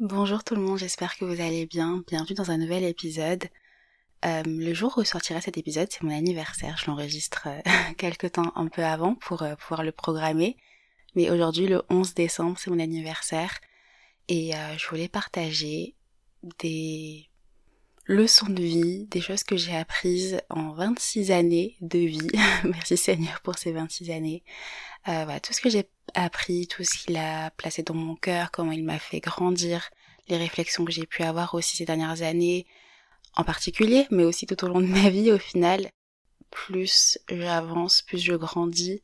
Bonjour tout le monde, j'espère que vous allez bien. Bienvenue dans un nouvel épisode. Euh, le jour où sortira cet épisode, c'est mon anniversaire. Je l'enregistre euh, quelques temps un peu avant pour euh, pouvoir le programmer. Mais aujourd'hui, le 11 décembre, c'est mon anniversaire. Et je voulais partager des leçons de vie, des choses que j'ai apprises en 26 années de vie. Merci Seigneur pour ces 26 années. voilà, tout ce que j'ai appris, tout ce qu'il a placé dans mon cœur, comment il m'a fait grandir, les réflexions que j'ai pu avoir aussi ces dernières années en particulier, mais aussi tout au long de ma vie au final. Plus j'avance, plus je grandis,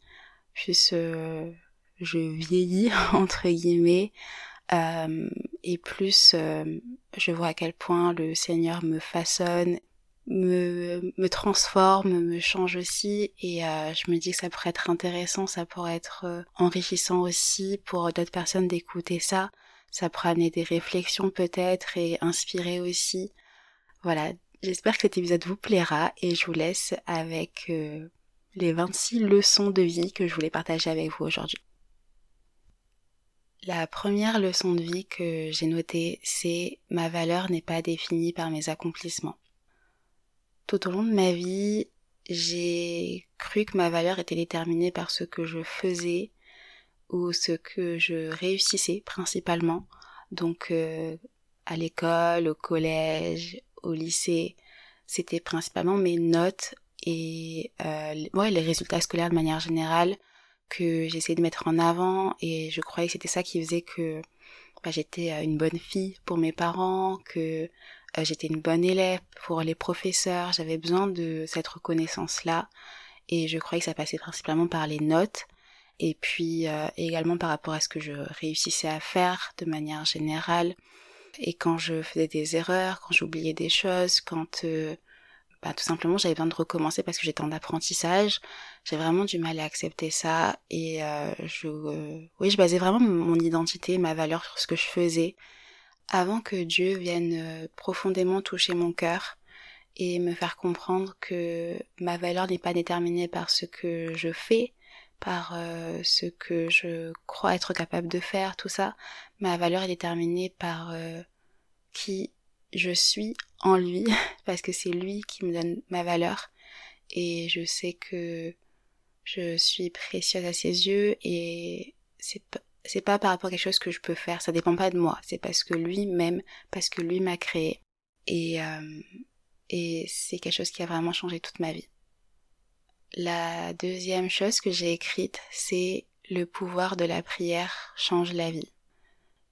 plus euh, je vieillis entre guillemets, euh, et plus euh, je vois à quel point le Seigneur me façonne me, me transforme, me change aussi et euh, je me dis que ça pourrait être intéressant, ça pourrait être enrichissant aussi pour d'autres personnes d'écouter ça. Ça pourrait amener des réflexions peut-être et inspirer aussi. Voilà, j'espère que cet épisode vous plaira et je vous laisse avec les 26 leçons de vie que je voulais partager avec vous aujourd'hui. La première leçon de vie que j'ai notée, c'est ma valeur n'est pas définie par mes accomplissements. Tout au long de ma vie, j'ai cru que ma valeur était déterminée par ce que je faisais ou ce que je réussissais principalement. Donc euh, à l'école, au collège, au lycée, c'était principalement mes notes et euh, les résultats scolaires de manière générale que j'essayais de mettre en avant et je croyais que c'était ça qui faisait que bah, j'étais euh, une bonne fille pour mes parents, que euh, j'étais une bonne élève pour les professeurs, j'avais besoin de cette reconnaissance-là et je croyais que ça passait principalement par les notes et puis euh, également par rapport à ce que je réussissais à faire de manière générale. Et quand je faisais des erreurs, quand j'oubliais des choses, quand euh, bah, tout simplement j'avais besoin de recommencer parce que j'étais en apprentissage, j'ai vraiment du mal à accepter ça et je oui je basais vraiment mon identité, ma valeur sur ce que je faisais avant que Dieu vienne euh, profondément toucher mon cœur et me faire comprendre que ma valeur n'est pas déterminée par ce que je fais, par euh, ce que je crois être capable de faire, tout ça. Ma valeur est déterminée par euh, qui je suis en lui, parce que c'est lui qui me donne ma valeur. Et je sais que je suis précieuse à ses yeux et c'est c'est pas par rapport à quelque chose que je peux faire, ça dépend pas de moi, c'est parce que lui m'aime, parce que lui m'a créé. Et, euh, et c'est quelque chose qui a vraiment changé toute ma vie. La deuxième chose que j'ai écrite, c'est le pouvoir de la prière change la vie.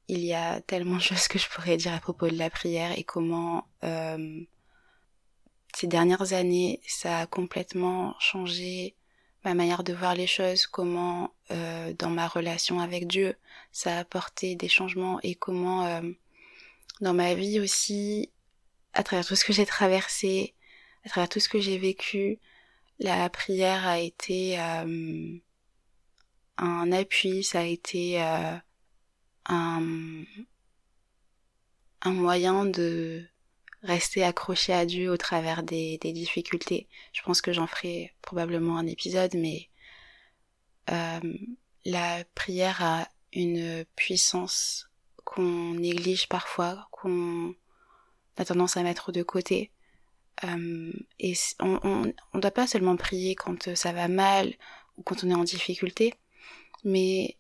Il y a tellement de choses que je pourrais dire à propos de la prière et comment euh, ces dernières années, ça a complètement changé ma manière de voir les choses, comment euh, dans ma relation avec Dieu ça a apporté des changements et comment euh, dans ma vie aussi, à travers tout ce que j'ai traversé, à travers tout ce que j'ai vécu, la prière a été euh, un appui, ça a été un, un moyen de rester accroché à Dieu au travers des, des difficultés. Je pense que j'en ferai probablement un épisode, mais euh, la prière a une puissance qu'on néglige parfois, qu'on a tendance à mettre de côté. Euh, et on ne doit pas seulement prier quand ça va mal ou quand on est en difficulté, mais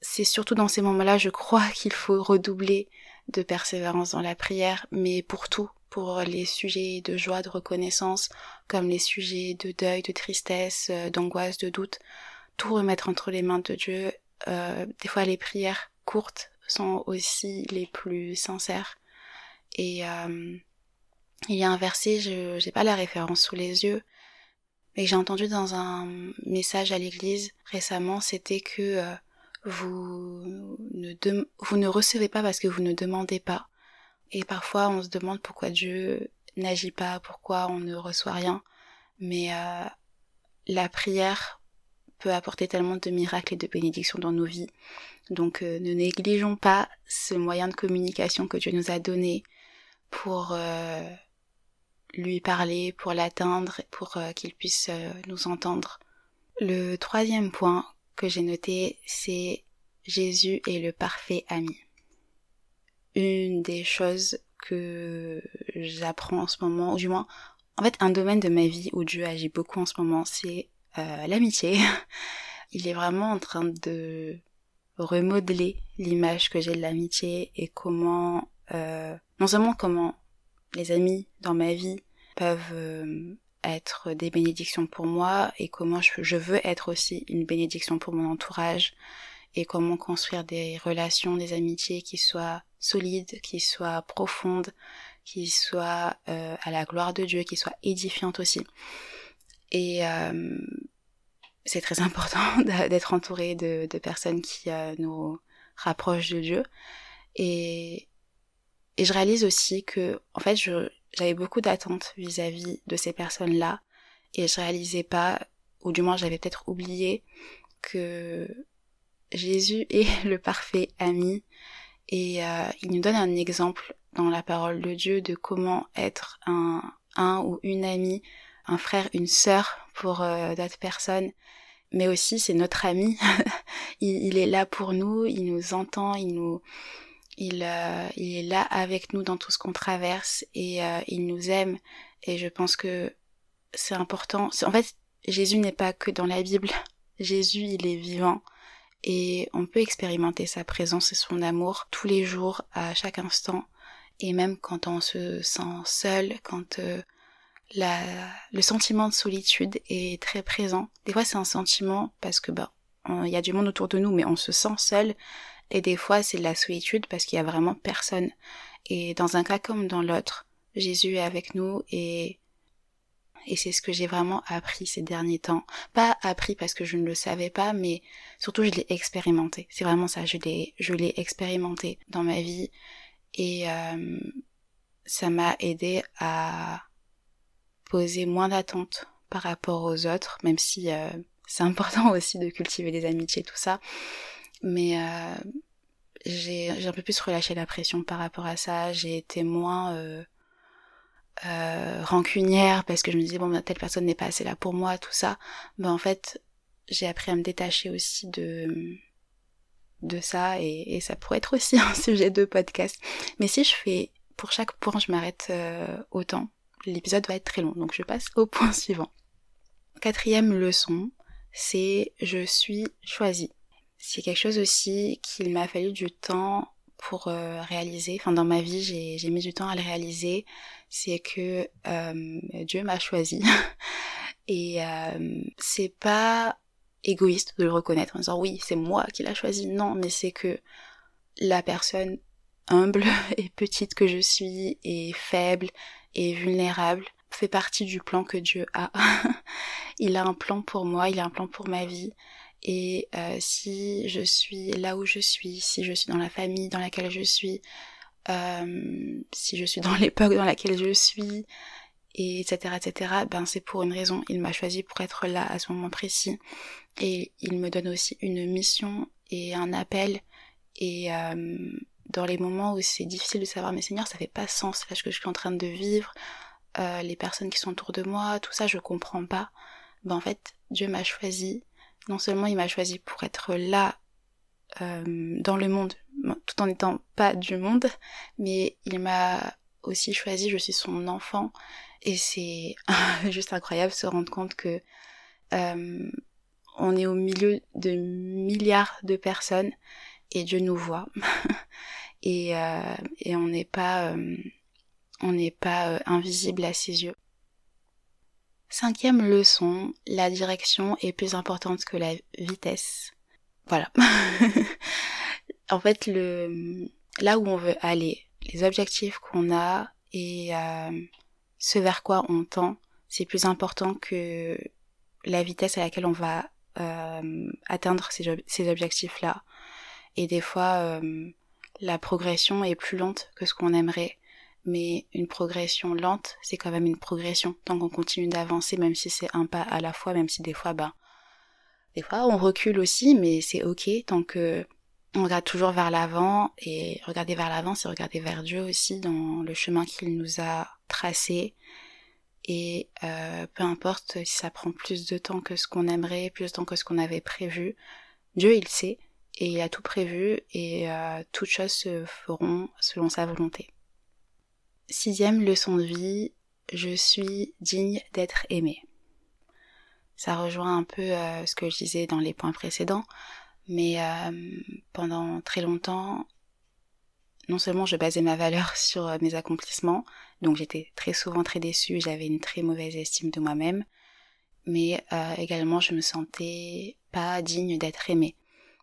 c'est surtout dans ces moments-là, je crois qu'il faut redoubler de persévérance dans la prière, mais pour tout, pour les sujets de joie, de reconnaissance, comme les sujets de deuil, de tristesse, euh, d'angoisse, de doute, tout remettre entre les mains de Dieu. Euh, des fois, les prières courtes sont aussi les plus sincères. Et euh, il y a un verset, je n'ai pas la référence sous les yeux, mais j'ai entendu dans un message à l'église récemment, c'était que vous ne, vous ne recevez pas parce que vous ne demandez pas. Et parfois on se demande pourquoi Dieu n'agit pas, pourquoi on ne reçoit rien. Mais euh, la prière peut apporter tellement de miracles et de bénédictions dans nos vies. Donc euh, ne négligeons pas ce moyen de communication que Dieu nous a donné pour euh, lui parler, pour l'atteindre, pour qu'il puisse nous entendre. Le troisième point que j'ai noté, c'est Jésus est le parfait ami. une des choses que j'apprends en ce moment, ou du moins, en fait, un domaine de ma vie où Dieu agit beaucoup en ce moment, c'est euh, l'amitié. Il est vraiment en train de remodeler l'image que j'ai de l'amitié et comment, euh, non seulement comment les amis dans ma vie peuvent euh, être des bénédictions pour moi et comment je, veux être aussi une bénédiction pour mon entourage et comment construire des relations, des amitiés qui soient solides, qui soient profondes, qui soient euh, à la gloire de Dieu, qui soient édifiantes aussi. Et euh, c'est très important d'être entouré de, personnes qui euh, nous rapprochent de Dieu. Et, et je réalise aussi que, en fait, je, j'avais beaucoup d'attentes vis-à-vis de ces personnes-là et je réalisais pas, ou du moins j'avais peut-être oublié que Jésus est le parfait ami et euh, il nous donne un exemple dans la parole de Dieu de comment être un, un ou une amie, un frère, une sœur pour euh, d'autres personnes. Mais aussi c'est notre ami, il, il, est là pour nous, il nous entend, il nous, il, euh, il est là avec nous dans tout ce qu'on traverse et euh, il nous aime. Et je pense que c'est important. En fait, Jésus n'est pas que dans la Bible. Jésus, il est vivant. Et on peut expérimenter sa présence et son amour tous les jours, à chaque instant. Et même quand on se sent seul, quand euh, la, le sentiment de solitude est très présent. Des fois, c'est un sentiment parce que, bah, il y a du monde autour de nous, mais on se sent seul. Et des fois, c'est de la solitude parce qu'il y a vraiment personne. Et dans un cas comme dans l'autre, Jésus est avec nous et et c'est ce que j'ai vraiment appris ces derniers temps. Pas appris parce que je ne le savais pas, mais surtout je l'ai expérimenté. C'est vraiment ça, je l'ai, je l'ai expérimenté dans ma vie et euh, ça m'a aidé à poser moins d'attentes par rapport aux autres, même si euh, c'est important aussi de cultiver des amitiés, tout ça mais euh, j'ai un peu plus relâché la pression par rapport à ça. J'ai été moins euh, euh, rancunière parce que je me disais bon bah, telle personne n'est pas assez là pour moi, tout ça. Mais en fait, j'ai appris à me détacher aussi de de ça et, et, ça pourrait être aussi un sujet de podcast. Mais si je fais pour chaque point, je m'arrête euh, autant. L'épisode va être très long, donc je passe au point suivant. Quatrième leçon, c'est je suis choisie c'est quelque chose aussi qu'il m'a fallu du temps pour euh, réaliser. Enfin, dans ma vie, j'ai mis du temps à le réaliser. C'est que euh, Dieu m'a choisi. Et euh, c'est pas égoïste de le reconnaître en disant oui, c'est moi qui l'a choisi. Non, mais c'est que la personne humble et petite que je suis et faible et vulnérable fait partie du plan que Dieu a. il a un plan pour moi, il a un plan pour ma vie. Et euh, si je suis là où je suis, si je suis dans la famille dans laquelle je suis, euh, si je suis dans l'époque dans laquelle je suis, et etc etc, ben c'est pour une raison. Il m'a choisi pour être là à ce moment précis. Et il me donne aussi une mission et un appel. Et euh, dans les moments où c'est difficile de savoir, mais Seigneur, ça fait pas sens là ce que je suis en train de vivre, euh, les personnes qui sont autour de moi, tout ça, je comprends pas. Ben en fait, Dieu m'a choisi non seulement il m'a choisi pour être là euh, dans le monde, tout en n'étant pas du monde, mais il m'a aussi choisi, je suis son enfant, et c'est juste incroyable se rendre compte que euh, on est au milieu de milliards de personnes et Dieu nous voit et, euh, et on n'est pas on n'est pas invisible à ses yeux. Cinquième leçon, la direction est plus importante que la vitesse. Voilà. en fait, le, là où on veut aller, les objectifs qu'on a et euh, ce vers quoi on tend, c'est plus important que la vitesse à laquelle on va euh, atteindre ces, objectifs-là. Et des fois, euh, la progression est plus lente que ce qu'on aimerait mais une progression lente, c'est quand même une progression. Tant qu'on continue d'avancer, même si c'est un pas à la fois, même si des fois, ben, des fois on recule aussi, mais c'est ok tant que on regarde toujours vers l'avant et regarder vers l'avant, c'est regarder vers Dieu aussi dans le chemin qu'il nous a tracé. Et euh, peu importe si ça prend plus de temps que ce qu'on aimerait, plus de temps que ce qu'on avait prévu, Dieu il sait et il a tout prévu et euh, toutes choses se feront selon sa volonté. Sixième leçon de vie, je suis digne d'être aimée. Ça rejoint un peu euh, ce que je disais dans les points précédents, mais euh, pendant très longtemps, non seulement je basais ma valeur sur euh, mes accomplissements, donc j'étais très souvent très déçue, j'avais une très mauvaise estime de moi-même, mais également je me sentais pas digne d'être aimée.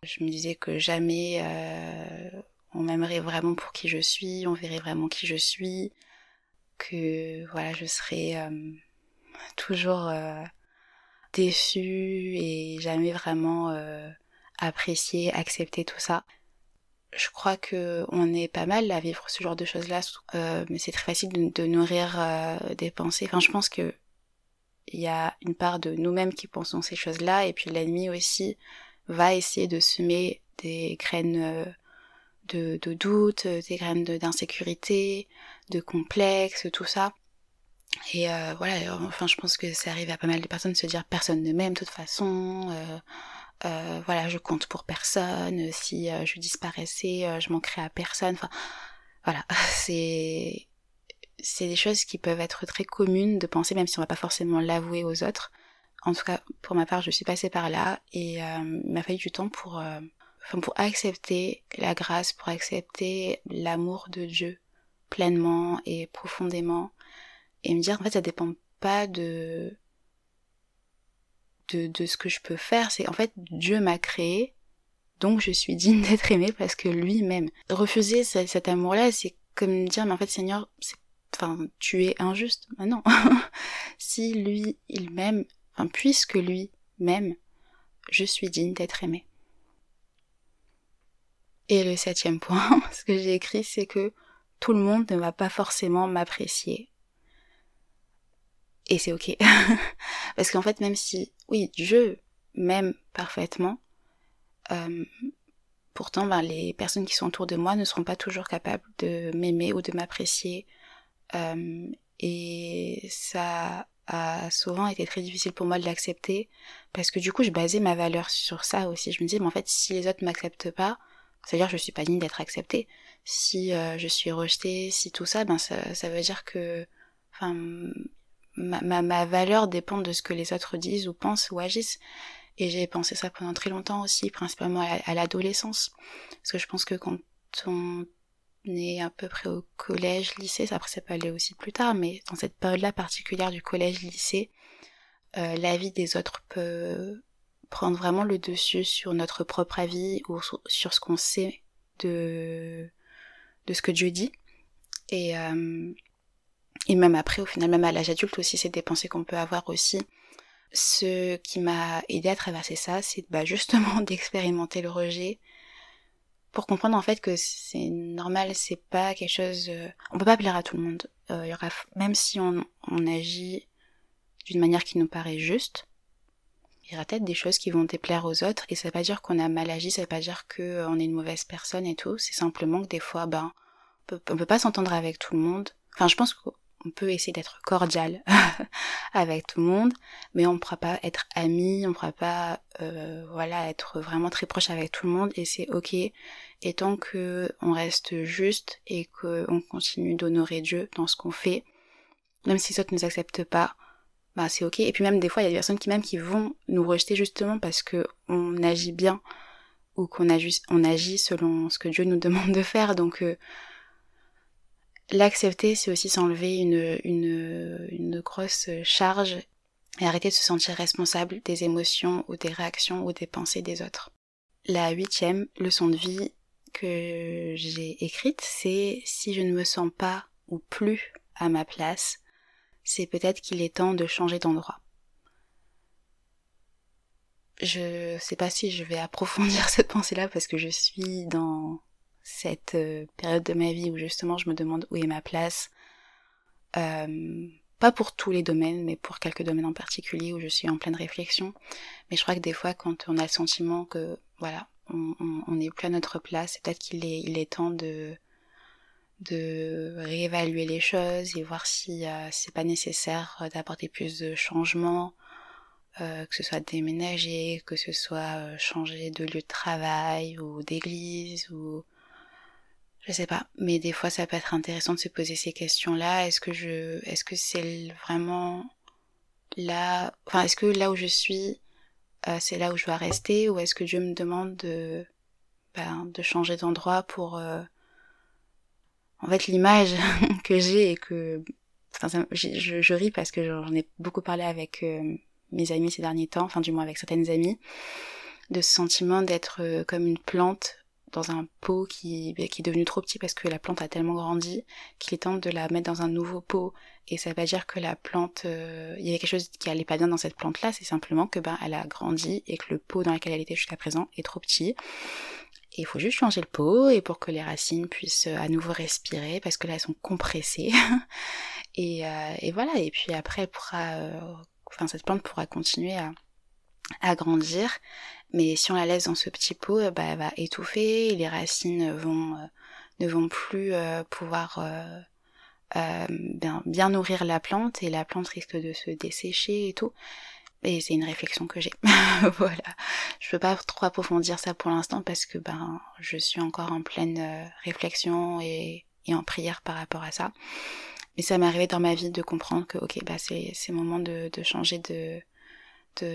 Je me disais que jamais on m'aimerait vraiment pour qui je suis, on verrait vraiment qui je suis, que voilà je serais toujours déçue et jamais vraiment euh, apprécié, accepté tout ça. Je crois que on est pas mal à vivre ce genre de choses-là, euh, mais c'est très facile de, nourrir euh, des pensées. Enfin, je pense que il y a une part de nous-mêmes qui pensons ces choses-là, et puis l'ennemi aussi va essayer de semer des graines de, de doute, des graines d'insécurité, de, de complexe, tout ça. Et euh, voilà, enfin je pense que ça arrive à pas mal de personnes de se dire personne ne m'aime de toute façon, euh, euh, voilà je compte pour personne, si je disparaissais je manquerais à personne, enfin voilà, c'est c'est des choses qui peuvent être très communes de penser même si on va pas forcément l'avouer aux autres. En tout cas pour ma part je suis passée par là et il m'a fallu du temps pour, enfin, pour accepter la grâce, pour accepter l'amour de Dieu pleinement et profondément et me dire en fait ça dépend pas de de, de ce que je peux faire, c'est en fait Dieu m'a créé, donc je suis digne d'être aimée parce que lui m'aime. Refuser cet amour-là, c'est comme dire mais en fait Seigneur, enfin tu es injuste. Ben non. si lui il m'aime, puisque lui m'aime, je suis digne d'être aimée. Et le septième point, ce que j'ai écrit, c'est que tout le monde ne va pas forcément m'apprécier et c'est ok. Parce qu'en fait, même si, oui, je m'aime parfaitement, euh, pourtant, ben, les personnes qui sont autour de moi ne seront pas toujours capables de m'aimer ou de m'apprécier. Euh, et ça a souvent été très difficile pour moi de l'accepter parce que du coup, je basais ma valeur sur ça aussi. Je me disais, mais en fait, si les autres m'acceptent pas, c'est-à-dire je suis pas digne d'être acceptée. Si euh, je suis rejetée, si tout ça, ben ça, ça veut dire que, enfin, ma, ma, valeur dépend de ce que les autres disent ou pensent ou agissent. Et j'ai pensé ça pendant très longtemps aussi, principalement à, l'adolescence. Parce que je pense que quand on est à peu près au collège, lycée, après ça peut aller aussi plus tard, mais dans cette période-là particulière du collège-lycée, euh, l'avis des autres peut prendre vraiment le dessus sur notre propre avis ou sur, ce qu'on sait de, de ce que Dieu dit. Et, euh, et même après, au final, même à l'âge adulte aussi, c'est des pensées qu'on peut avoir aussi. Ce qui m'a aidé à traverser ça, c'est bah, justement d'expérimenter le rejet pour comprendre en fait que c'est normal, c'est pas quelque chose. Euh, on peut pas plaire à tout le monde. Euh, y aura, même si on, on agit d'une manière qui nous paraît juste, il y des choses qui vont déplaire aux autres et ça veut pas dire qu'on a mal agi, ça veut pas dire qu'on euh, est une mauvaise personne et tout. C'est simplement que des fois, ben, on peut, on peut pas s'entendre avec tout le monde. Enfin, je pense on peut essayer d'être cordial avec tout le monde, mais on ne pourra pas être ami, on ne pourra pas euh, voilà être vraiment très proche avec tout le monde et c'est ok. Et tant que on reste juste et qu'on continue d'honorer Dieu dans ce qu'on fait, même si ça ne nous accepte pas, bah c'est ok. Et puis même des fois il y a des personnes qui même qui vont nous rejeter justement parce que on agit bien ou qu'on agit, on agit selon ce que Dieu nous demande de faire. Donc euh, L'accepter, c'est aussi s'enlever une, une, une grosse charge et arrêter de se sentir responsable des émotions ou des réactions ou des pensées des autres. La huitième leçon de vie que j'ai écrite, c'est si je ne me sens pas ou plus à ma place, c'est peut-être qu'il est temps de changer d'endroit. Je sais pas si je vais approfondir cette pensée-là parce que je suis dans cette euh, période de ma vie où justement je me demande où est ma place. Euh, pas pour tous les domaines, mais pour quelques domaines en particulier où je suis en pleine réflexion. Mais je crois que des fois, quand on a le sentiment que, voilà, on n'est plus à notre place, peut-être qu'il est, il est temps de, de réévaluer les choses et voir si euh, c'est pas nécessaire d'apporter plus de changements euh, que ce soit déménager, que ce soit euh, changer de lieu de travail ou d'église ou je sais pas, mais des fois ça peut être intéressant de se poser ces questions-là. Est-ce que je, est-ce que c'est vraiment là, enfin est-ce que là où je suis, euh, c'est là où je dois rester ou est-ce que Dieu me demande de, ben, de changer d'endroit pour, en fait l'image que j'ai et que, je, ris parce que j'en ai beaucoup parlé avec mes amis ces derniers temps, enfin du moins avec certaines amies, de ce sentiment d'être euh, comme une plante dans un pot qui, bah, qui est devenu trop petit parce que la plante a tellement grandi qu'il est temps de la mettre dans un nouveau pot. Et ça veut pas dire que la plante, euh, il y avait quelque chose qui allait pas bien dans cette plante-là, c'est simplement que ben elle a grandi et que le pot dans lequel elle était jusqu'à présent est trop petit. Il faut juste changer le pot et pour que les racines puissent euh, à nouveau respirer parce que là elles sont compressées. et, et voilà. Et puis après elle pourra enfin cette plante pourra continuer à, grandir, mais si on la laisse dans ce petit pot, euh, bah, elle va étouffer, les racines vont euh, ne vont plus euh, pouvoir bien, bien nourrir la plante et la plante risque de se dessécher et tout. Et c'est une réflexion que j'ai. voilà. Je peux pas trop approfondir ça pour l'instant parce que ben je suis encore en pleine réflexion et, et en prière par rapport à ça. Mais ça m'est arrivé dans ma vie de comprendre que ok bah c'est c'est moment de, de changer de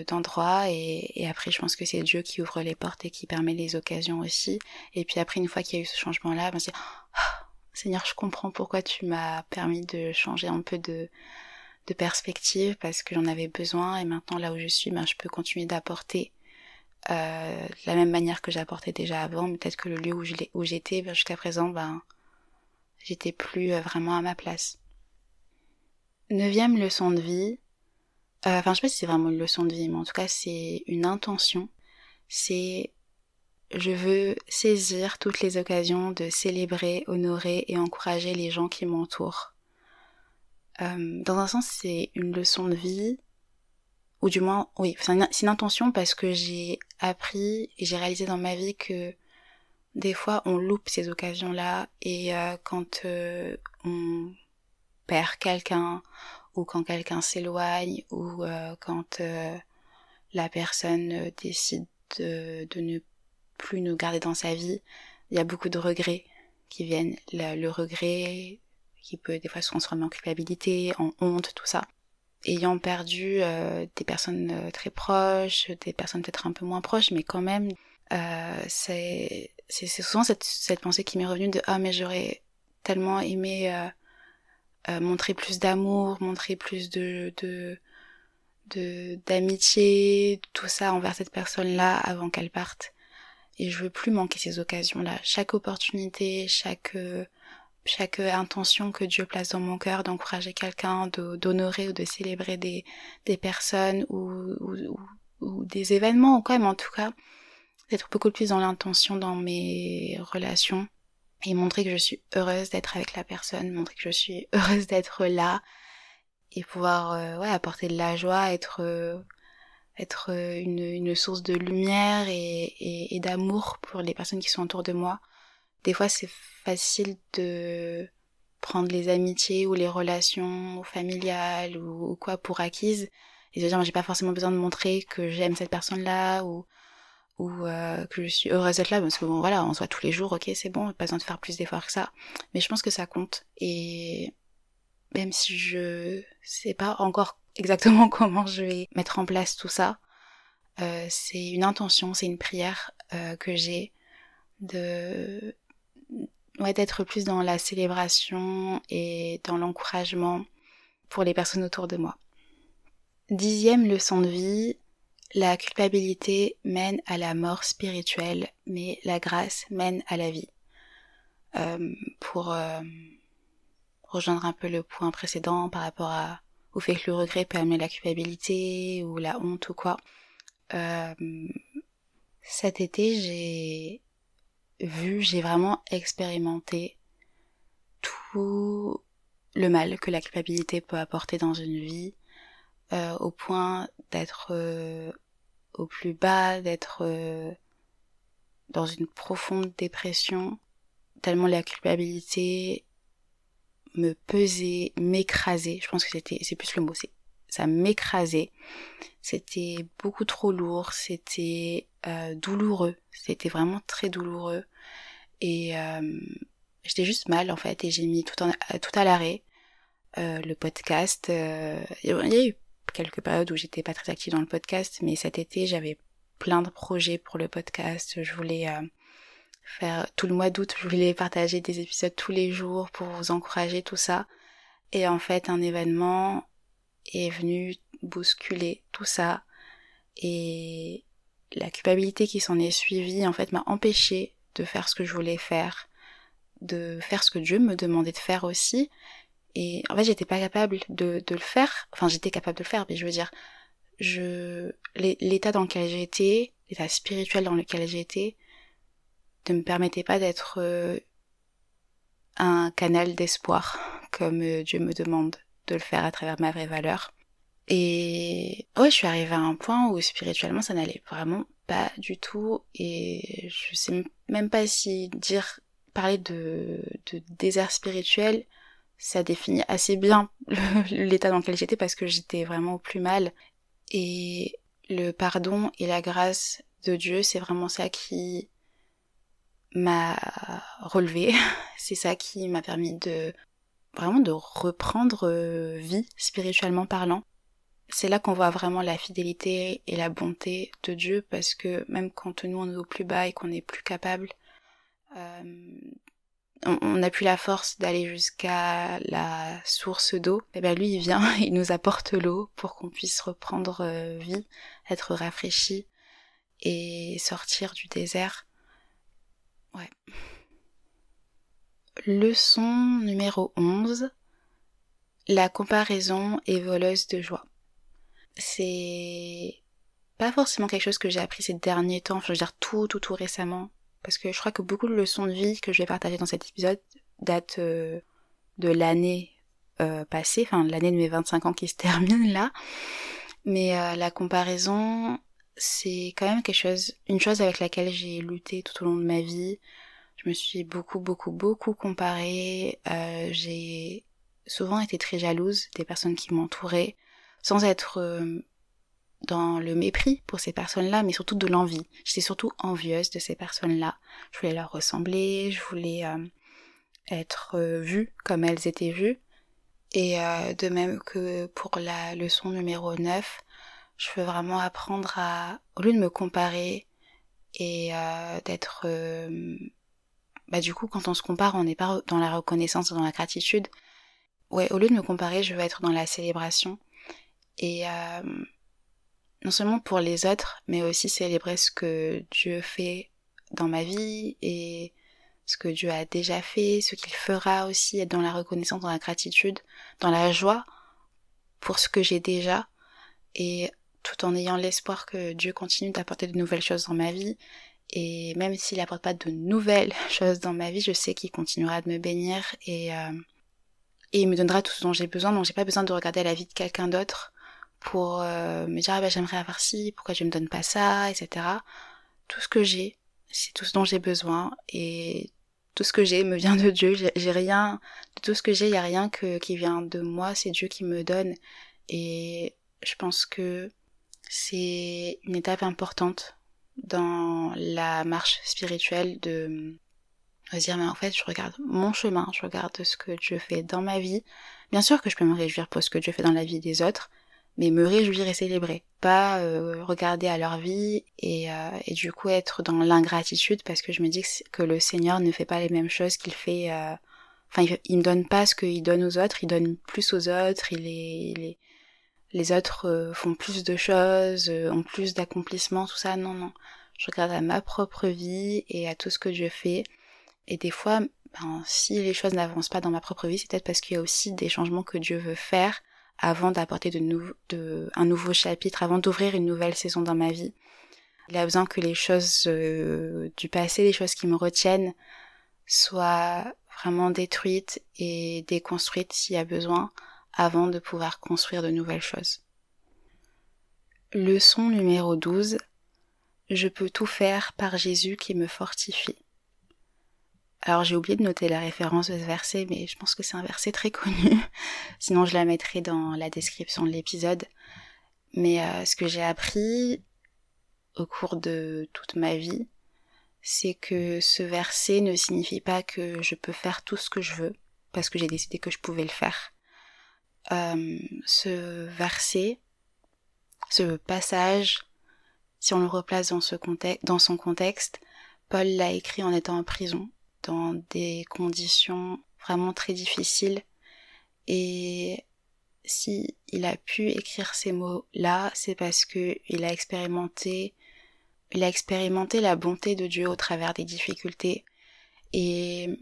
d'endroit et, et, après je pense que c'est Dieu qui ouvre les portes et qui permet les occasions aussi et puis après une fois qu'il y a eu ce changement là ben c'est oh, Seigneur je comprends pourquoi tu m'as permis de changer un peu de de perspective parce que j'en avais besoin et maintenant là où je suis ben je peux continuer d'apporter euh, de la même manière que j'apportais déjà avant peut-être que le lieu où j'étais ben, jusqu'à présent ben j'étais plus euh, vraiment à ma place Neuvième leçon de vie. Euh, enfin, je sais pas si c'est vraiment une leçon de vie, mais en tout cas, c'est une intention. C'est je veux saisir toutes les occasions de célébrer, honorer et encourager les gens qui m'entourent. Euh, dans un sens, c'est une leçon de vie, ou du moins, oui, c'est une, intention parce que j'ai appris et j'ai réalisé dans ma vie que des fois on loupe ces occasions-là et euh, quand on perd quelqu'un ou quand quelqu'un s'éloigne ou euh, quand euh, la personne euh, décide de, ne plus nous garder dans sa vie, il y a beaucoup de regrets qui viennent. Le, regret qui peut des fois se transformer en culpabilité, en honte, tout ça. Ayant perdu des personnes très proches, des personnes peut-être un peu moins proches, mais quand même, c'est souvent cette, cette pensée qui m'est revenue de ah mais j'aurais tellement aimé euh, montrer plus d'amour, montrer plus de, de d'amitié, tout ça envers cette personne-là avant qu'elle parte. Et je veux plus manquer ces occasions-là. Chaque opportunité, chaque chaque intention que Dieu place dans mon cœur d'encourager quelqu'un, d'honorer ou de célébrer des, personnes ou, des événements ou quand même en tout cas, d'être beaucoup plus dans l'intention dans mes relations et montrer que je suis heureuse d'être avec la personne, montrer que je suis heureuse d'être là et pouvoir euh, ouais apporter de la joie, être euh, être euh, une, source de lumière et d'amour pour les personnes qui sont autour de moi. Des fois c'est facile de prendre les amitiés ou les relations familiales ou, quoi pour acquises et de dire j'ai pas forcément besoin de montrer que j'aime cette personne là ou ou euh, que je suis heureuse d'être là parce que bon voilà on se voit tous les jours ok c'est bon pas besoin de faire plus d'efforts que ça. Mais je pense que ça compte et même si je sais pas encore exactement comment je vais mettre en place tout ça euh, c'est une intention c'est une prière euh, que j'ai de ouais d'être plus dans la célébration et dans l'encouragement pour les personnes autour de moi dixième leçon de vie la culpabilité mène à la mort spirituelle, mais la grâce mène à la vie. Euh, pour euh, rejoindre un peu le point précédent par rapport à, au fait que le regret peut amener la culpabilité ou la honte ou quoi. Euh, cet été, j'ai vu, j'ai vraiment expérimenté tout le mal que la culpabilité peut apporter dans une vie, euh, au point d'être euh, au plus bas, d'être euh, dans une profonde dépression, tellement la culpabilité me pesait, m'écrasait. Je pense que c'était, c'est plus le mot, c'est ça m'écrasait. C'était beaucoup trop lourd, c'était euh, douloureux, c'était vraiment très douloureux. Et euh, j'étais juste mal en fait et j'ai mis tout, en, tout à l'arrêt. Euh, le podcast, euh, il y a eu quelques périodes où j'étais pas très active dans le podcast, mais cet été j'avais plein de projets pour le podcast. Je voulais euh, faire tout le mois d'août, je voulais partager des épisodes tous les jours pour vous encourager tout ça. Et en fait, un événement est venu bousculer tout ça et la culpabilité qui s'en est suivie en fait m'a empêché de faire ce que je voulais faire, de faire ce que Dieu me demandait de faire aussi. Et en fait, j'étais pas capable de, de le faire. Enfin, j'étais capable de le faire, mais je veux dire, je l'état dans lequel j'étais, l'état spirituel dans lequel j'étais, ne me permettait pas d'être euh, un canal d'espoir comme euh, Dieu me demande de le faire à travers ma vraie valeur. Et ouais, je suis arrivée à un point où spirituellement ça n'allait vraiment pas du tout. Et je sais même pas si dire parler de, de désert spirituel ça définit assez bien l'état dans lequel j'étais parce que j'étais vraiment au plus mal. Et le pardon et la grâce de Dieu c'est vraiment ça qui m'a relevé. C'est ça qui m'a permis de vraiment de reprendre euh, vie spirituellement parlant c'est là qu'on voit vraiment la fidélité et la bonté de Dieu parce que même quand nous on est au plus bas et qu'on n'est plus capable, euh, on n'a plus la force d'aller jusqu'à la source d'eau, et ben lui il vient, il nous apporte l'eau pour qu'on puisse reprendre euh, vie, être rafraîchi et sortir du désert. Ouais. Leçon numéro 11. La comparaison est voleuse de joie c'est pas forcément quelque chose que j'ai appris ces derniers temps, je veux dire tout, tout, tout récemment. Parce que je crois que beaucoup de leçons de vie que je vais partager dans cet épisode datent euh, de l'année euh, passée, enfin l'année de mes 25 ans qui se termine là. Mais euh, la comparaison, c'est quand même quelque chose, une chose avec laquelle j'ai lutté tout au long de ma vie. Je me suis beaucoup, beaucoup, beaucoup comparée. j'ai souvent été très jalouse des personnes qui m'entouraient sans être euh, dans le mépris pour ces personnes-là, mais surtout de l'envie. J'étais surtout envieuse de ces personnes-là. Je voulais leur ressembler, je voulais euh, être euh, vue comme elles étaient vues. Et de même que pour la leçon numéro 9, je veux vraiment apprendre à, au lieu de me comparer et d'être... bah du coup, quand on se compare, on n'est pas dans la reconnaissance, dans la gratitude. Ouais, au lieu de me comparer, je veux être dans la célébration et euh, non seulement pour les autres, mais aussi célébrer ce que Dieu fait dans ma vie et ce que Dieu a déjà fait, ce qu'il fera aussi, être dans la reconnaissance, dans la gratitude, dans la joie pour ce que j'ai déjà et tout en ayant l'espoir que Dieu continue d'apporter de nouvelles choses dans ma vie. Et même s'il n'apporte pas de nouvelles choses dans ma vie, je sais qu'il continuera de me bénir et, euh, et il me donnera tout ce dont j'ai besoin. Donc j'ai pas besoin de regarder la vie de quelqu'un d'autre pour euh, me dire ah ben j'aimerais avoir ci, pourquoi je me donne pas ça, etc. Tout ce que j'ai, c'est tout ce dont j'ai besoin et tout ce que j'ai me vient de Dieu. J'ai rien, de tout ce que j'ai, il y a rien que qui vient de moi, c'est Dieu qui me donne. Et je pense que c'est une étape importante dans la marche spirituelle de se dire mais en fait je regarde mon chemin, je regarde ce que Dieu fait dans ma vie. Bien sûr que je peux me réjouir pour ce que Dieu fait dans la vie des autres, mais me réjouir et célébrer, pas euh, regarder à leur vie et, euh, et, du coup être dans l'ingratitude parce que je me dis que, le Seigneur ne fait pas les mêmes choses qu'il fait. Euh, enfin, il, il, me donne pas ce qu'il donne aux autres, il donne plus aux autres, il est, les, les autres font plus de choses, ont plus d'accomplissements, tout ça. Non, non. Je regarde à ma propre vie et à tout ce que je fais. Et des fois, ben, si les choses n'avancent pas dans ma propre vie, c'est peut-être parce qu'il y a aussi des changements que Dieu veut faire avant d'apporter de, de, un nouveau chapitre, avant d'ouvrir une nouvelle saison dans ma vie. Il a besoin que les choses euh, du passé, les choses qui me retiennent, soient vraiment détruites et déconstruites s'il y a besoin, avant de pouvoir construire de nouvelles choses. Leçon numéro 12. Je peux tout faire par Jésus qui me fortifie. Alors j'ai oublié de noter la référence de ce verset, mais je pense que c'est un verset très connu. Sinon je la mettrai dans la description de l'épisode. Mais euh, ce que j'ai appris au cours de toute ma vie, c'est que ce verset ne signifie pas que je peux faire tout ce que je veux, parce que j'ai décidé que je pouvais le faire. Euh, ce verset, ce passage, si on le replace dans, dans son contexte, Paul l'a écrit en étant en prison, dans des conditions vraiment très difficiles. Et si il a pu écrire ces mots-là, c'est parce que il a expérimenté, il a expérimenté la bonté de Dieu au travers des difficultés. Et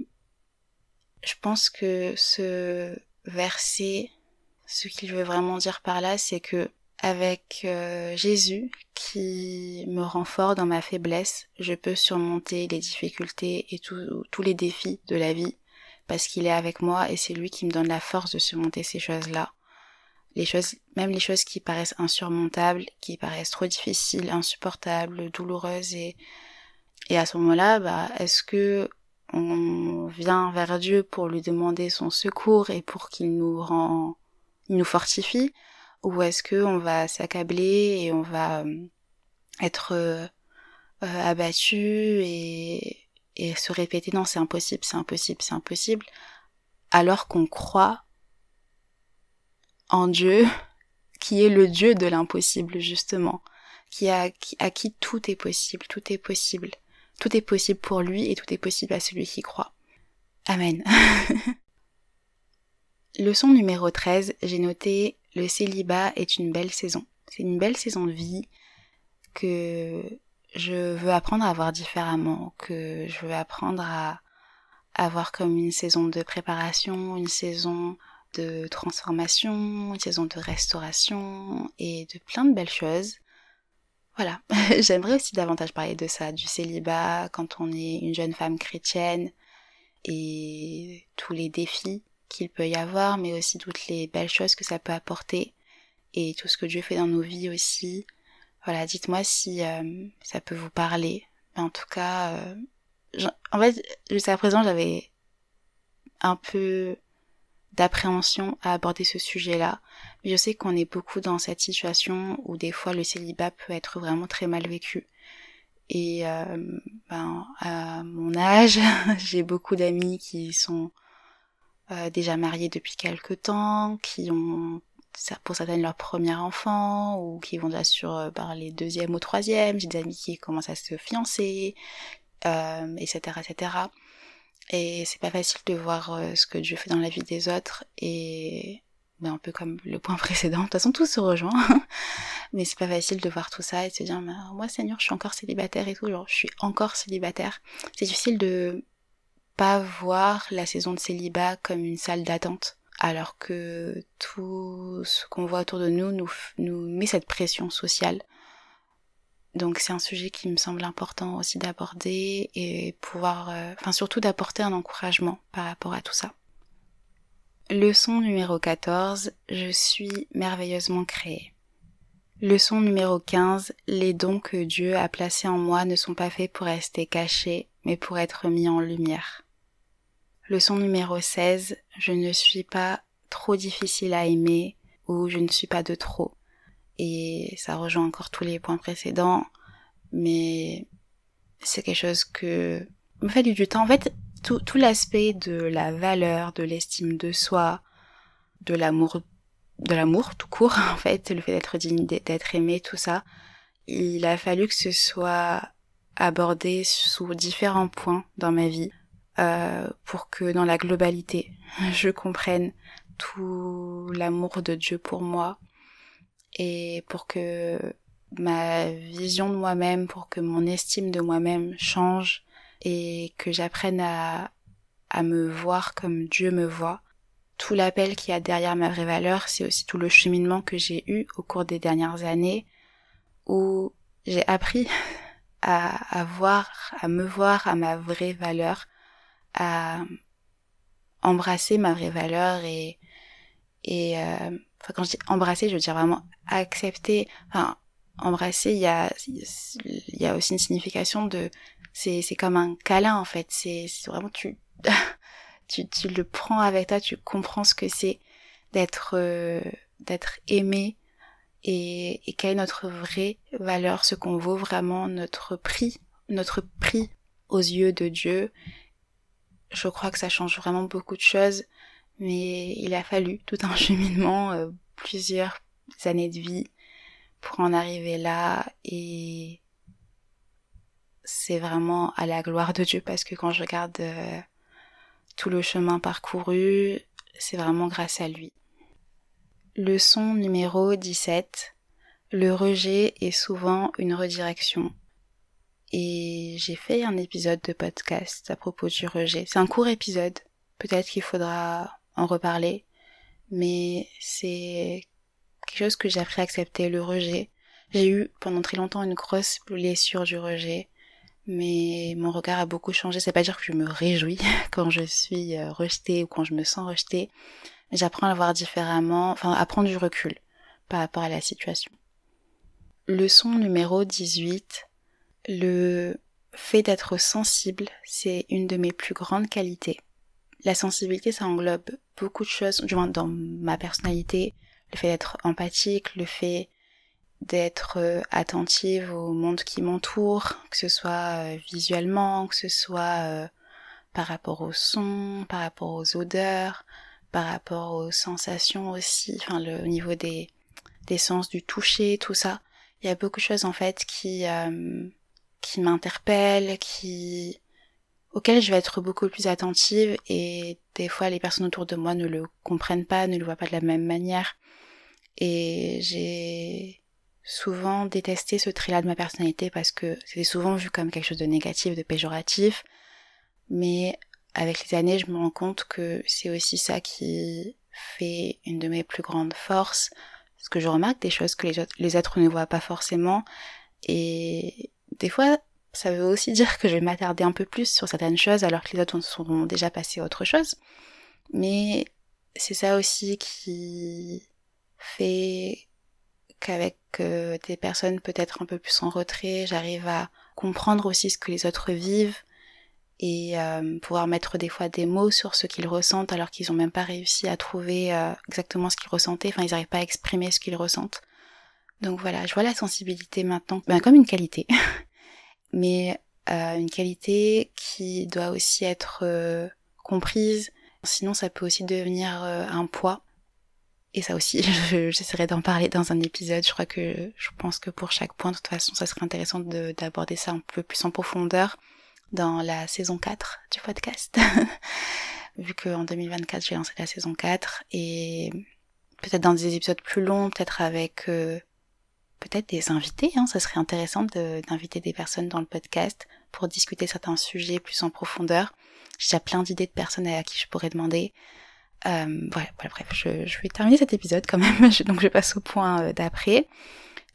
je pense que ce verset, ce qu'il veut vraiment dire par là, c'est que avec euh, Jésus qui me rend fort dans ma faiblesse, je peux surmonter les difficultés et tous les défis de la vie parce qu'il est avec moi et c'est lui qui me donne la force de surmonter ces choses-là. Les choses, même les choses qui paraissent insurmontables, qui paraissent trop difficiles, insupportables, douloureuses et, et à ce moment-là, bah, est-ce que on vient vers Dieu pour lui demander son secours et pour qu'il nous rend, nous fortifie, ou est-ce que on va s'accabler et on va euh, être euh, euh, abattu et, et se répéter non c'est impossible, c'est impossible, c'est impossible, alors qu'on croit en Dieu qui est le Dieu de l'impossible justement, qui a, qui, à qui tout est possible, tout est possible, tout est possible pour lui et tout est possible à celui qui croit. Amen. Leçon numéro 13, j'ai noté le célibat est une belle saison. C'est une belle saison de vie que je veux apprendre à voir différemment, que je veux apprendre à avoir comme une saison de préparation, une saison de transformation, une saison de restauration et de plein de belles choses. Voilà, j'aimerais aussi davantage parler de ça, du célibat quand on est une jeune femme chrétienne et tous les défis qu'il peut y avoir, mais aussi toutes les belles choses que ça peut apporter et tout ce que Dieu fait dans nos vies aussi. Voilà, dites-moi si euh, ça peut vous parler. Mais en tout cas, euh, en fait, jusqu'à présent, j'avais un peu d'appréhension à aborder ce sujet-là. Mais je sais qu'on est beaucoup dans cette situation où des fois le célibat peut être vraiment très mal vécu. Et euh, ben, à mon âge, j'ai beaucoup d'amis qui sont euh, déjà mariés depuis quelque temps, qui ont pour certaines leur premier enfant ou qui vont déjà sur euh, par les deuxième ou troisième. J'ai des amis qui commencent à se fiancer, euh, etc., etc. Et c'est pas facile de voir euh, ce que Dieu fait dans la vie des autres et ben, un peu comme le point précédent. De toute façon, tout se rejoint. mais c'est pas facile de voir tout ça et de se dire, moi, Seigneur, je suis encore célibataire et tout. Genre, je suis encore célibataire. C'est difficile de pas voir la saison de célibat comme une salle d'attente, alors que tout ce qu'on voit autour de nous, nous met cette pression sociale. Donc c'est un sujet qui me semble important aussi d'aborder et pouvoir, euh, enfin surtout d'apporter un encouragement par rapport à tout ça. Leçon numéro 14, je suis merveilleusement créée. Leçon numéro 15, les dons que Dieu a placés en moi ne sont pas faits pour rester cachés, mais pour être mis en lumière. Leçon numéro 16, je ne suis pas trop difficile à aimer ou je ne suis pas de trop. Et ça rejoint encore tous les points précédents, mais c'est quelque chose que me fait du temps. En fait, tout, tout l'aspect de la valeur, de l'estime de soi, de l'amour, de l'amour tout court, en fait, le fait d'être digne, d'être aimé, tout ça, il a fallu que ce soit abordé sous différents points dans ma vie euh, pour que dans la globalité, je comprenne tout l'amour de Dieu pour moi et pour que ma vision de moi-même, pour que mon estime de moi-même change et que j'apprenne à, à me voir comme Dieu me voit. Tout l'appel qu'il y a derrière ma vraie valeur, c'est aussi tout le cheminement que j'ai eu au cours des dernières années où j'ai appris à, à voir, à me voir à ma vraie valeur, à embrasser ma vraie valeur et et euh, quand je dis embrasser je veux dire vraiment accepter enfin embrasser il y a il y a aussi une signification de c'est c'est comme un câlin en fait. C'est vraiment tu, tu tu le prends avec toi, tu comprends ce que c'est d'être euh, d'être aimé et, et quelle est notre vraie valeur, ce qu'on vaut vraiment, notre prix, notre prix aux yeux de Dieu. Je crois que ça change vraiment beaucoup de choses, mais il a fallu tout un cheminement, euh, plusieurs années de vie pour en arriver là et c'est vraiment à la gloire de Dieu parce que quand je regarde euh, tout le chemin parcouru, c'est vraiment grâce à lui. Leçon numéro 17. Le rejet est souvent une redirection. Et j'ai fait un épisode de podcast à propos du rejet. C'est un court épisode. Peut-être qu'il faudra en reparler. Mais c'est quelque chose que j'ai appris à accepter, le rejet. J'ai eu pendant très longtemps une grosse blessure du rejet mais mon regard a beaucoup changé. C'est pas dire que je me réjouis quand je suis euh, rejetée ou quand je me sens rejetée. J'apprends à le voir différemment, enfin à prendre du recul par rapport à la situation. Leçon numéro 18. Le fait d'être sensible, c'est une de mes plus grandes qualités. La sensibilité, ça englobe beaucoup de choses, du moins dans ma personnalité, le fait d'être empathique, le fait d'être euh, attentive au monde qui m'entoure, que ce soit euh, visuellement, que ce soit euh, par rapport au son, par rapport aux odeurs, par rapport aux sensations aussi, enfin le au niveau des, des sens du toucher, tout ça. Il y a beaucoup de choses en fait qui qui m'interpellent, qui auxquelles je vais être beaucoup plus attentive et des fois les personnes autour de moi ne le comprennent pas, ne le voient pas de la même manière. Et j'ai souvent détesté ce trait-là de ma personnalité parce que c'était souvent vu comme quelque chose de négatif, de péjoratif. Mais avec les années, je me rends compte que c'est aussi ça qui fait une de mes plus grandes forces. Parce que je remarque des choses que les, autres, les êtres ne voient pas forcément. Et des fois, ça veut aussi dire que je vais m'attarder un peu plus sur certaines choses alors que les autres seront déjà passés à autre chose. Mais c'est ça aussi qui fait qu'avec euh, des personnes peut-être un peu plus en retrait, j'arrive à comprendre aussi ce que les autres vivent et euh, pouvoir mettre des fois des mots sur ce qu'ils ressentent alors qu'ils n'ont même pas réussi à trouver euh, exactement ce qu'ils ressentaient, enfin ils n'arrivent pas à exprimer ce qu'ils ressentent. Donc voilà, je vois la sensibilité maintenant ben, comme une qualité, mais une qualité qui doit aussi être comprise, sinon ça peut aussi devenir un poids et ça aussi, j'essaierai d'en parler dans un épisode. Je crois que je pense que pour chaque point, de toute façon, ça serait intéressant d'aborder ça un peu plus en profondeur dans la saison 4 du podcast. Vu qu'en 2024, j'ai lancé la saison 4 et peut-être dans des épisodes plus longs, peut-être avec euh, peut-être des invités. Hein, ça serait intéressant d'inviter des personnes dans le podcast pour discuter certains sujets plus en profondeur. J'ai déjà plein d'idées de personnes à qui je pourrais demander. Euh, bref, je, vais terminer cet épisode quand même, donc je passe au point euh, d'après.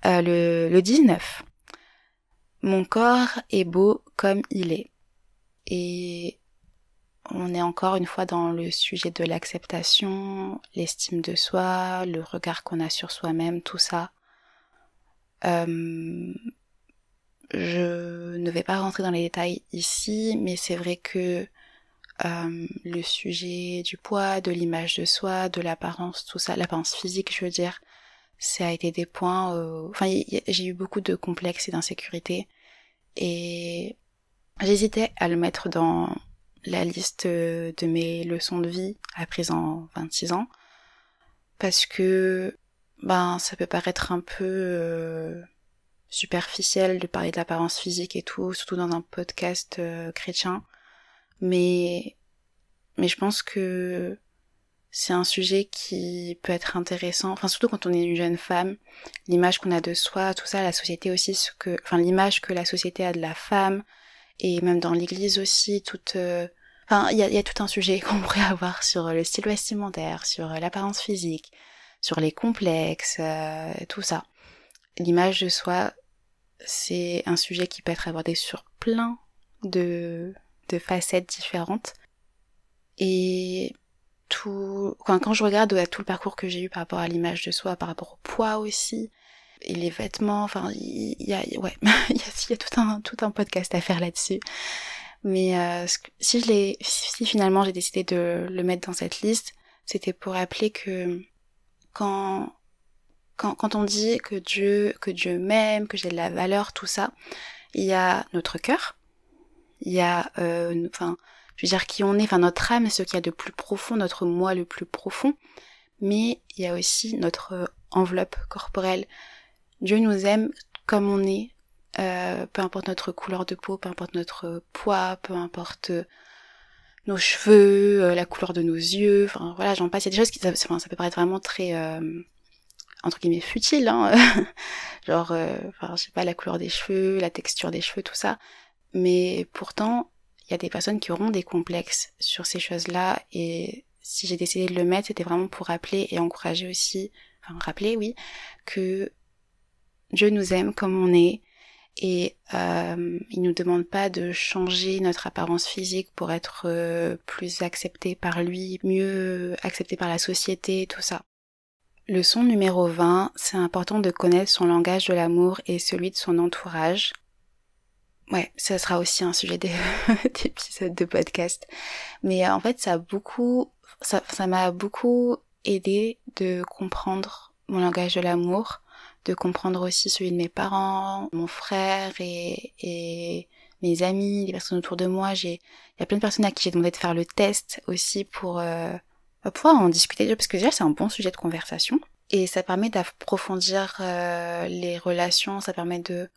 Euh, le, le 19. Mon corps est beau comme il est. Et on est encore une fois dans le sujet de l'acceptation, l'estime de soi, le regard qu'on a sur soi-même, tout ça. Euh, je ne vais pas rentrer dans les détails ici, mais c'est vrai que euh, le sujet du poids, de l'image de soi, de l'apparence, tout ça, l'apparence physique, je veux dire, ça a été des points. Euh... Enfin, j'ai eu beaucoup de complexes et d'insécurité, et j'hésitais à le mettre dans la liste de mes leçons de vie apprises en 26 ans, parce que ben ça peut paraître un peu euh, superficiel de parler de l'apparence physique et tout, surtout dans un podcast euh, chrétien. Mais, mais je pense que c'est un sujet qui peut être intéressant, enfin surtout quand on est une jeune femme, l'image qu'on a de soi, tout ça, la société aussi, ce que, enfin l'image que la société a de la femme, et même dans l'église aussi, toute, euh, enfin il y a, y a, tout un sujet qu'on pourrait avoir sur le style vestimentaire, sur l'apparence physique, sur les complexes, euh, tout ça. L'image de soi, c'est un sujet qui peut être abordé sur plein de de facettes différentes. Et tout, quand, je regarde tout le parcours que j'ai eu par rapport à l'image de soi, par rapport au poids aussi, et les vêtements, enfin, il y a, ouais, il y a, tout un, tout un podcast à faire là-dessus. Mais euh, si je l'ai, si finalement j'ai décidé de le mettre dans cette liste, c'était pour rappeler que quand, quand, quand on dit que Dieu, que Dieu m'aime, que j'ai de la valeur, tout ça, il y a notre cœur, il y a, euh, enfin, je veux dire qui on est, enfin notre âme, ce qu'il y a de plus profond, notre moi le plus profond, mais il y a aussi notre enveloppe corporelle. Dieu nous aime comme on est, euh, peu importe notre couleur de peau, peu importe notre poids, peu importe nos cheveux, euh, la couleur de nos yeux, enfin voilà, j'en passe. Il y a des choses qui, ça, ça peut paraître vraiment très entre guillemets futile, hein genre, enfin je sais pas, la couleur des cheveux, la texture des cheveux, tout ça. Mais pourtant, il y a des personnes qui auront des complexes sur ces choses-là et si j'ai décidé de le mettre, c'était vraiment pour rappeler et encourager aussi, enfin rappeler oui, que Dieu nous aime comme on est et euh, il nous demande pas de changer notre apparence physique pour être euh, plus accepté par lui, mieux accepté par la société, tout ça. Leçon numéro 20, c'est important de connaître son langage de l'amour et celui de son entourage. Ouais, ça sera aussi un sujet d'épisode de podcast. Mais euh, en fait, ça a beaucoup, ça, ça m'a beaucoup aidé de comprendre mon langage de l'amour, de comprendre aussi celui de mes parents, mon frère et, et mes amis, les personnes autour de moi. J'ai, il y a plein de personnes à qui j'ai demandé de faire le test aussi pour euh, pouvoir en discuter parce que déjà c'est un bon sujet de conversation et ça permet d'approfondir euh, les relations, ça permet de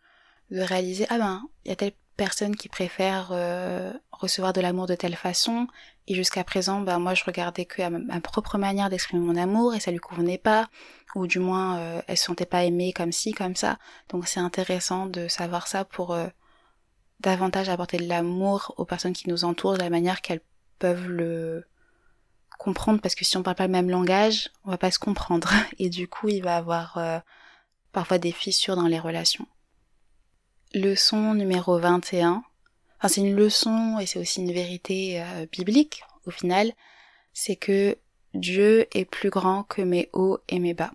de réaliser ah ben il y a telle personne qui préfère euh, recevoir de l'amour de telle façon et jusqu'à présent ben moi je regardais que ma, propre manière d'exprimer mon amour et ça lui convenait pas. Ou du moins euh, elle se sentait pas aimée comme ci comme ça. Donc c'est intéressant de savoir ça pour euh, davantage apporter de l'amour aux personnes qui nous entourent de la manière qu'elles peuvent le comprendre. Parce que si on parle pas le même langage on va pas se comprendre. Et du coup il va avoir euh, parfois des fissures dans les relations. Leçon numéro 21. C'est une leçon et c'est aussi une vérité euh, biblique au final. C'est que Dieu est plus grand que mes hauts et mes bas.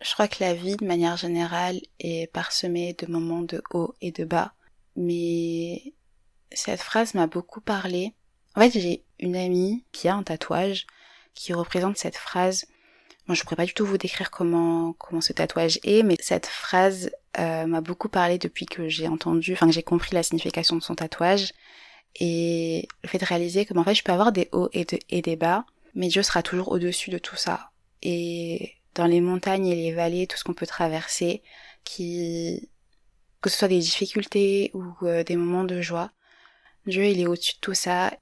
Je crois que la vie, de manière générale, est parsemée de moments de hauts et de bas. Mais cette phrase m'a beaucoup parlé. En fait, j'ai une amie qui a un tatouage qui représente cette phrase Bon, je pourrais pas du tout vous décrire comment comment ce tatouage est, mais cette phrase euh, m'a beaucoup parlé depuis que j'ai entendu, enfin que j'ai compris la signification de son tatouage et le fait de réaliser que en fait je peux avoir des hauts et, et des bas, mais Dieu sera toujours au-dessus de tout ça. Et dans les montagnes et les vallées, tout ce qu'on peut traverser, qui que ce soit des difficultés ou euh, des moments de joie, Dieu il est au-dessus de tout ça.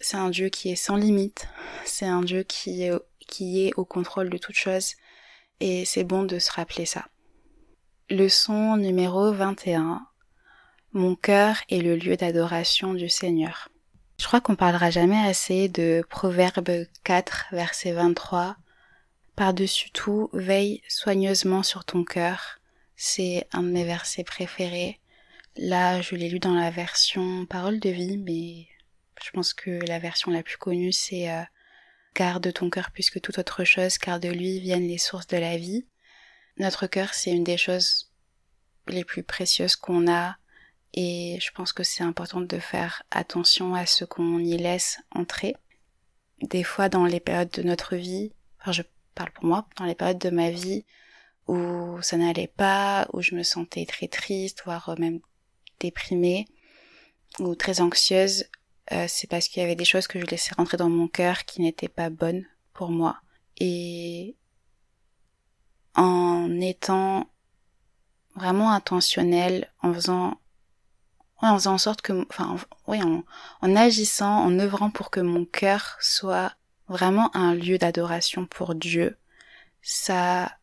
C'est un Dieu qui est sans limite. C'est un Dieu qui est qui est au contrôle de toute chose et c'est bon de se rappeler ça. Leçon numéro 21. Mon cœur est le lieu d'adoration du Seigneur. Je crois qu'on parlera jamais assez de Proverbe 4 verset 23. Par-dessus tout, veille soigneusement sur ton cœur. C'est un de mes versets préférés. Là, je l'ai lu dans la version parole de vie, mais je pense que la version la plus connue c'est euh, Garde ton cœur plus que toute autre chose, car de lui viennent les sources de la vie. Notre cœur, c'est une des choses les plus précieuses qu'on a, et je pense que c'est important de faire attention à ce qu'on y laisse entrer. Des fois, dans les périodes de notre vie, enfin, je parle pour moi, dans les périodes de ma vie où ça n'allait pas, où je me sentais très triste, voire même déprimée, ou très anxieuse, euh, c'est parce qu'il y avait des choses que je laissais rentrer dans mon cœur qui n'étaient pas bonnes pour moi. Et en étant vraiment intentionnel, en faisant, en faisant en sorte que, enfin, oui, en, en agissant, en œuvrant pour que mon cœur soit vraiment un lieu d'adoration pour Dieu, ça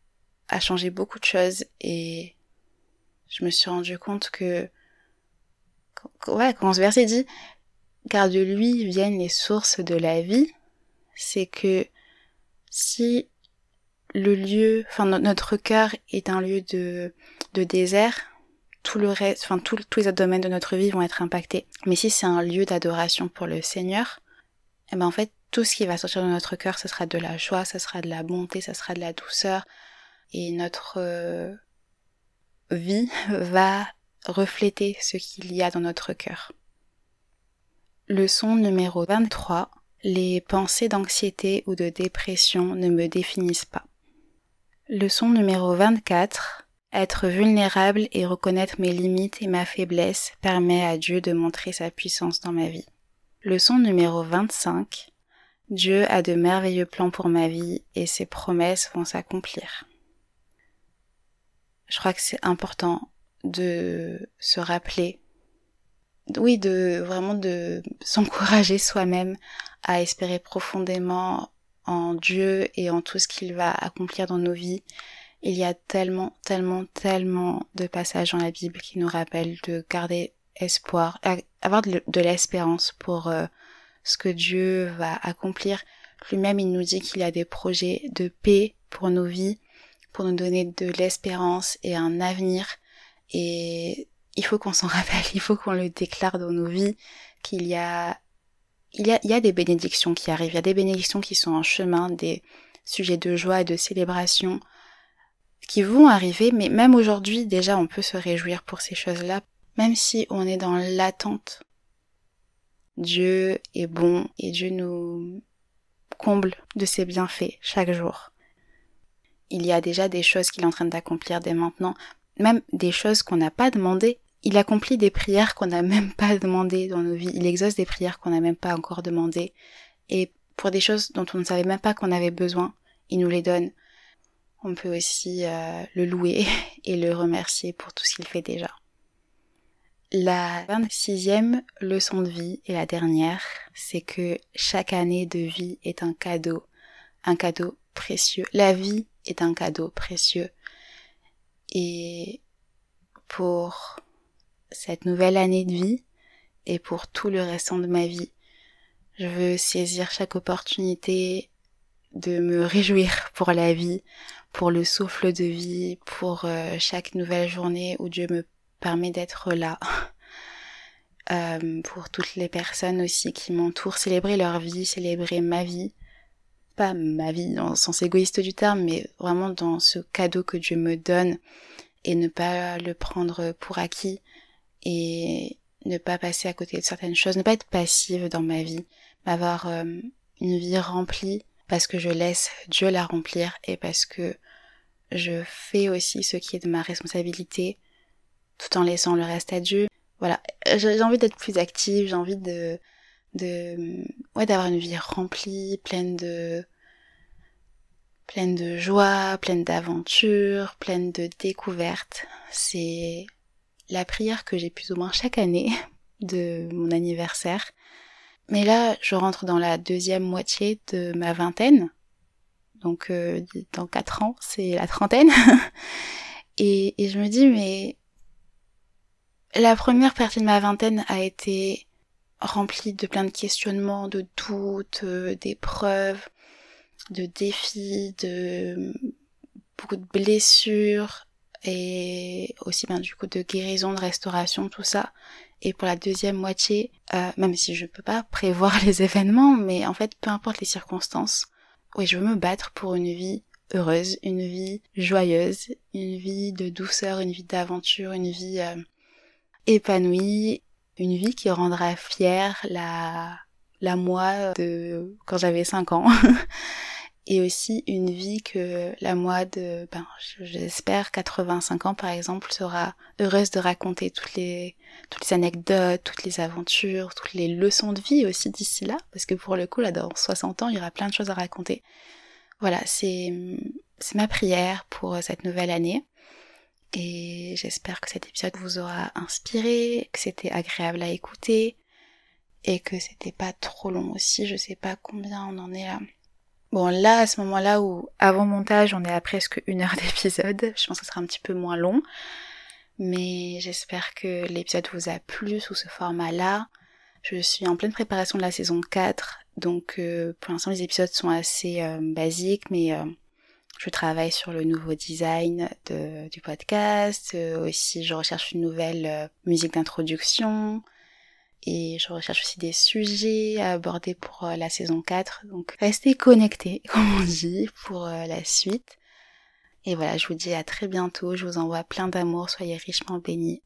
a changé beaucoup de choses et je me suis rendu compte que, ouais, quand ce verset dit, car de lui viennent les sources de la vie, c'est que si le lieu, enfin notre cœur est un lieu de, désert, tout le reste, enfin tous les autres domaines de notre vie vont être impactés. Mais si c'est un lieu d'adoration pour le Seigneur, eh ben en fait tout ce qui va sortir de notre cœur, ce sera de la joie, ce sera de la bonté, ce sera de la douceur, et notre vie va refléter ce qu'il y a dans notre cœur. Leçon numéro 23. Les pensées d'anxiété ou de dépression ne me définissent pas. Leçon numéro 24. Être vulnérable et reconnaître mes limites et ma faiblesse permet à Dieu de montrer sa puissance dans ma vie. Leçon numéro 25. Dieu a de merveilleux plans pour ma vie et ses promesses vont s'accomplir. Je crois que c'est important de se rappeler oui, de vraiment de s'encourager soi-même à espérer profondément en Dieu et en tout ce qu'il va accomplir dans nos vies. Il y a tellement, tellement, tellement de passages dans la Bible qui nous rappellent de garder espoir, avoir de, l'espérance pour euh, ce que Dieu va accomplir. Lui-même, il nous dit qu'il a des projets de paix pour nos vies, pour nous donner de l'espérance et un avenir. Et il faut qu'on s'en rappelle, il faut qu'on le déclare dans nos vies, qu'il y a, il y a, des bénédictions qui arrivent, il y a des bénédictions qui sont en chemin, des sujets de joie et de célébration qui vont arriver, mais même aujourd'hui, déjà, on peut se réjouir pour ces choses-là, même si on est dans l'attente. Dieu est bon et Dieu nous comble de ses bienfaits chaque jour. Il y a déjà des choses qu'il est en train d'accomplir dès maintenant, même des choses qu'on n'a pas demandées il accomplit des prières qu'on n'a même pas demandées dans nos vies. Il exauce des prières qu'on n'a même pas encore demandées. Et pour des choses dont on ne savait même pas qu'on avait besoin, il nous les donne. On peut aussi euh, le louer et le remercier pour tout ce qu'il fait déjà. La 26e leçon de vie et la dernière, c'est que chaque année de vie est un cadeau, un cadeau précieux. La vie est un cadeau précieux. Et pour cette nouvelle année de vie et pour tout le restant de ma vie. Je veux saisir chaque opportunité de me réjouir pour la vie, pour le souffle de vie, pour euh, chaque nouvelle journée où Dieu me permet d'être là. Euh, pour toutes les personnes aussi qui m'entourent, célébrer leur vie, célébrer ma vie. Pas ma vie dans sens égoïste du terme, mais vraiment dans ce cadeau que Dieu me donne et ne pas le prendre pour acquis, et ne pas passer à côté de certaines choses, ne pas être passive dans ma vie, avoir euh, une vie remplie parce que je laisse Dieu la remplir et parce que je fais aussi ce qui est de ma responsabilité tout en laissant le reste à Dieu. Voilà, j'ai envie d'être plus active, j'ai envie de de ouais d'avoir une vie remplie, pleine de pleine de joie, pleine d'aventures, pleine de découvertes. C'est la prière que j'ai plus ou moins chaque année de mon anniversaire. Mais là, je rentre dans la deuxième moitié de ma vingtaine. Donc euh, dans quatre ans, c'est la trentaine. et, je me dis, mais la première partie de ma vingtaine a été remplie de plein de questionnements, de doutes, euh, d'épreuves, de défis, de beaucoup de blessures, et aussi ben, du coup de guérison, de restauration, tout ça. Et pour la deuxième moitié, euh, même si je peux pas prévoir les événements, mais en fait peu importe les circonstances, oui je veux me battre pour une vie heureuse, une vie joyeuse, une vie de douceur, une vie d'aventure, une vie euh, épanouie, une vie qui rendra fière la la moi de quand j'avais 5 ans. et aussi une vie que la moi de, ben, j'espère 85 ans par exemple sera heureuse de raconter toutes les toutes les anecdotes, toutes les aventures, toutes les leçons de vie aussi d'ici là, parce que pour le coup là dans 60 ans il y aura plein de choses à raconter. Voilà, c'est c'est ma prière pour cette nouvelle année. Et j'espère que cet épisode vous aura inspiré, que c'était agréable à écouter et que c'était pas trop long aussi. Je sais pas combien on en est là. Bon là, à ce moment-là où, avant montage, on est à presque une heure d'épisode, je pense que ce sera un petit peu moins long. Mais j'espère que l'épisode vous a plu sous ce format-là. Je suis en pleine préparation de la saison 4, donc euh, pour l'instant les épisodes sont assez euh, basiques, mais euh, je travaille sur le nouveau design du podcast. aussi, je recherche une nouvelle musique d'introduction et je recherche aussi des sujets à aborder pour euh, la saison 4. Donc restez connectés, comme on dit, pour euh, la suite. Et voilà, je vous dis à très bientôt, je vous envoie plein d'amour, soyez richement bénis.